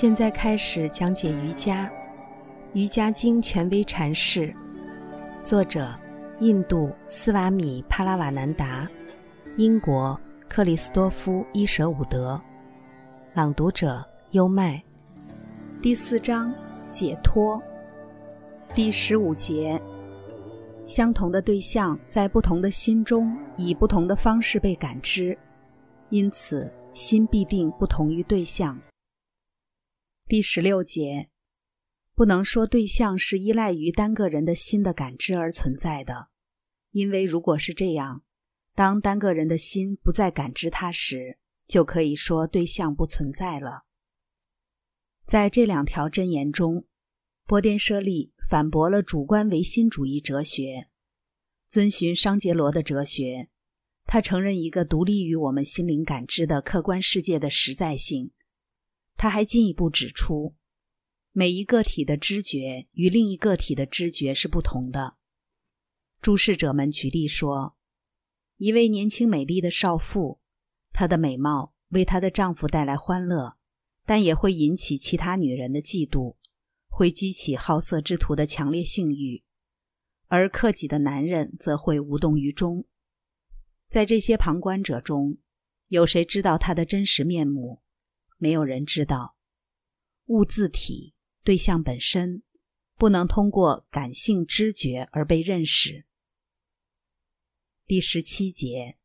现在开始讲解瑜伽，《瑜伽经》权威阐释，作者印度斯瓦米帕拉瓦南达，英国克里斯多夫伊舍伍德，朗读者优麦。第四章解脱，第十五节，相同的对象在不同的心中以不同的方式被感知，因此心必定不同于对象。第十六节，不能说对象是依赖于单个人的心的感知而存在的，因为如果是这样，当单个人的心不再感知它时，就可以说对象不存在了。在这两条箴言中，波颠舍利反驳了主观唯心主义哲学，遵循商杰罗的哲学，他承认一个独立于我们心灵感知的客观世界的实在性。他还进一步指出，每一个体的知觉与另一个体的知觉是不同的。注视者们举例说，一位年轻美丽的少妇，她的美貌为她的丈夫带来欢乐，但也会引起其他女人的嫉妒，会激起好色之徒的强烈性欲，而克己的男人则会无动于衷。在这些旁观者中，有谁知道她的真实面目？没有人知道，物自体对象本身不能通过感性知觉而被认识。第十七节，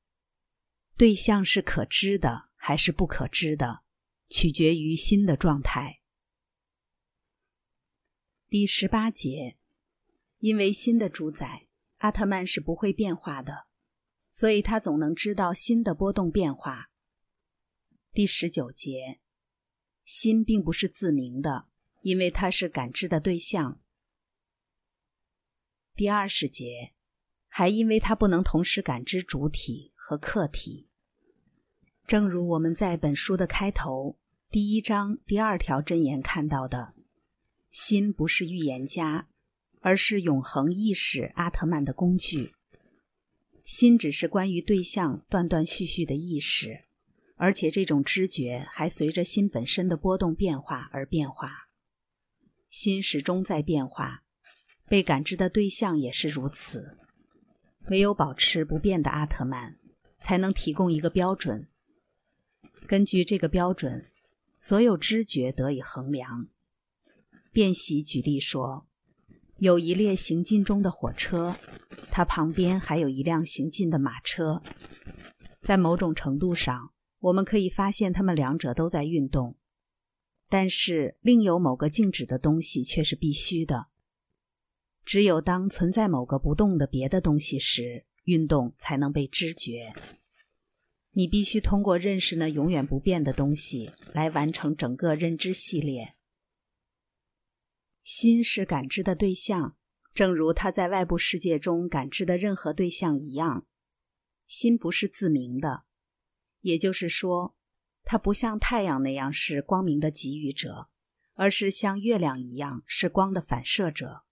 对象是可知的还是不可知的，取决于心的状态。第十八节，因为心的主宰阿特曼是不会变化的，所以他总能知道心的波动变化。第十九节。心并不是自明的，因为它是感知的对象。第二十节，还因为它不能同时感知主体和客体。正如我们在本书的开头第一章第二条箴言看到的，心不是预言家，而是永恒意识阿特曼的工具。心只是关于对象断断续续的意识。而且这种知觉还随着心本身的波动变化而变化，心始终在变化，被感知的对象也是如此。唯有保持不变的阿特曼，才能提供一个标准。根据这个标准，所有知觉得以衡量。卞喜举例说，有一列行进中的火车，它旁边还有一辆行进的马车，在某种程度上。我们可以发现，它们两者都在运动，但是另有某个静止的东西却是必须的。只有当存在某个不动的别的东西时，运动才能被知觉。你必须通过认识那永远不变的东西来完成整个认知系列。心是感知的对象，正如它在外部世界中感知的任何对象一样。心不是自明的。也就是说，它不像太阳那样是光明的给予者，而是像月亮一样是光的反射者。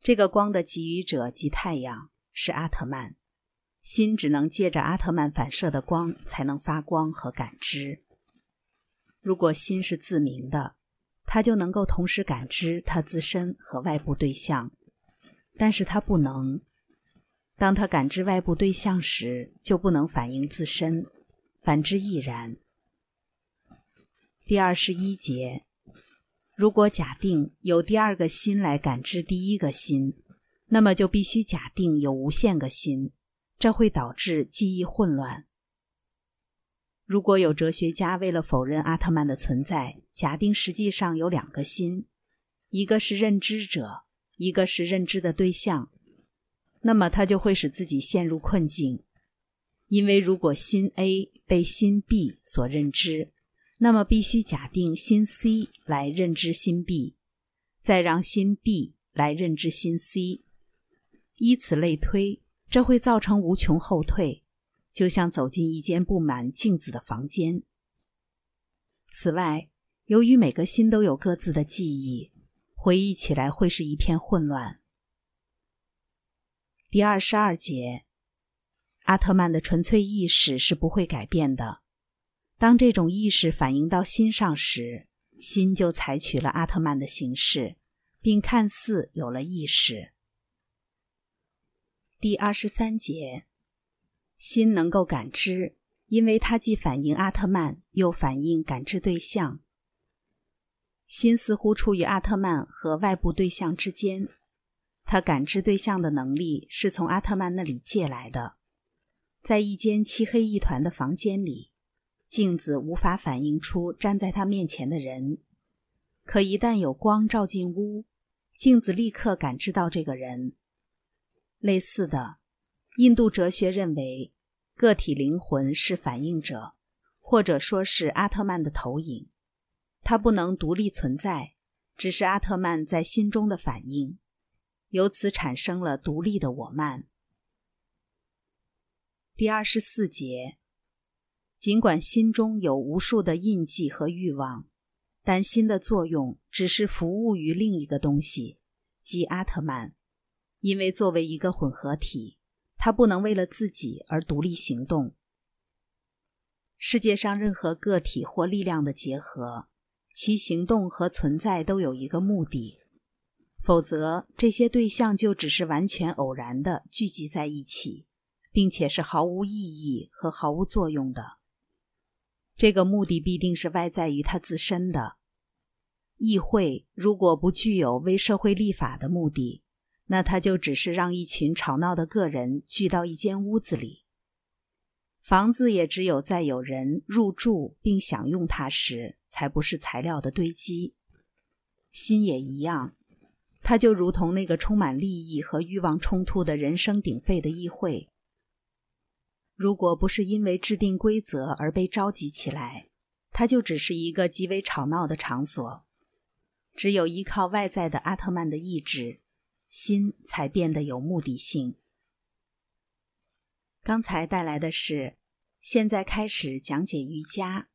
这个光的给予者即太阳，是阿特曼。心只能借着阿特曼反射的光才能发光和感知。如果心是自明的，它就能够同时感知它自身和外部对象，但是它不能。当它感知外部对象时，就不能反映自身。反之亦然。第二十一节，如果假定有第二个心来感知第一个心，那么就必须假定有无限个心，这会导致记忆混乱。如果有哲学家为了否认阿特曼的存在，假定实际上有两个心，一个是认知者，一个是认知的对象，那么他就会使自己陷入困境。因为如果心 A 被心 B 所认知，那么必须假定心 C 来认知心 B，再让心 D 来认知心 C，依此类推，这会造成无穷后退，就像走进一间布满镜子的房间。此外，由于每个心都有各自的记忆，回忆起来会是一片混乱。第二十二节。阿特曼的纯粹意识是不会改变的。当这种意识反映到心上时，心就采取了阿特曼的形式，并看似有了意识。第二十三节，心能够感知，因为它既反映阿特曼，又反映感知对象。心似乎处于阿特曼和外部对象之间，他感知对象的能力是从阿特曼那里借来的。在一间漆黑一团的房间里，镜子无法反映出站在他面前的人，可一旦有光照进屋，镜子立刻感知到这个人。类似的，印度哲学认为，个体灵魂是反映者，或者说是阿特曼的投影。它不能独立存在，只是阿特曼在心中的反应，由此产生了独立的我慢。第二十四节，尽管心中有无数的印记和欲望，但心的作用只是服务于另一个东西，即阿特曼，因为作为一个混合体，它不能为了自己而独立行动。世界上任何个体或力量的结合。其行动和存在都有一个目的，否则这些对象就只是完全偶然的聚集在一起，并且是毫无意义和毫无作用的。这个目的必定是外在于它自身的。议会如果不具有为社会立法的目的，那它就只是让一群吵闹的个人聚到一间屋子里。房子也只有在有人入住并享用它时，才不是材料的堆积。心也一样，它就如同那个充满利益和欲望冲突的人声鼎沸的议会。如果不是因为制定规则而被召集起来，它就只是一个极为吵闹的场所。只有依靠外在的阿特曼的意志，心才变得有目的性。刚才带来的是，现在开始讲解瑜伽，《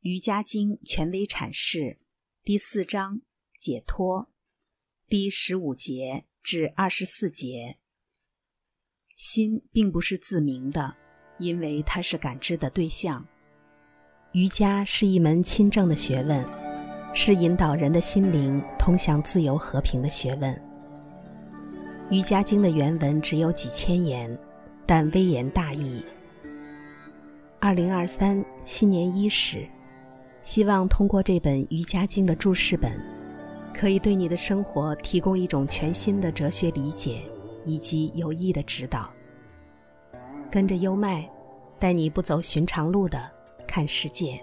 瑜伽经》权威阐释，第四章解脱，第十五节至二十四节。心并不是自明的，因为它是感知的对象。瑜伽是一门亲政的学问，是引导人的心灵通向自由和平的学问。《瑜伽经》的原文只有几千言。但微言大义。二零二三新年伊始，希望通过这本《瑜伽经》的注释本，可以对你的生活提供一种全新的哲学理解以及有益的指导。跟着优麦，带你不走寻常路的看世界。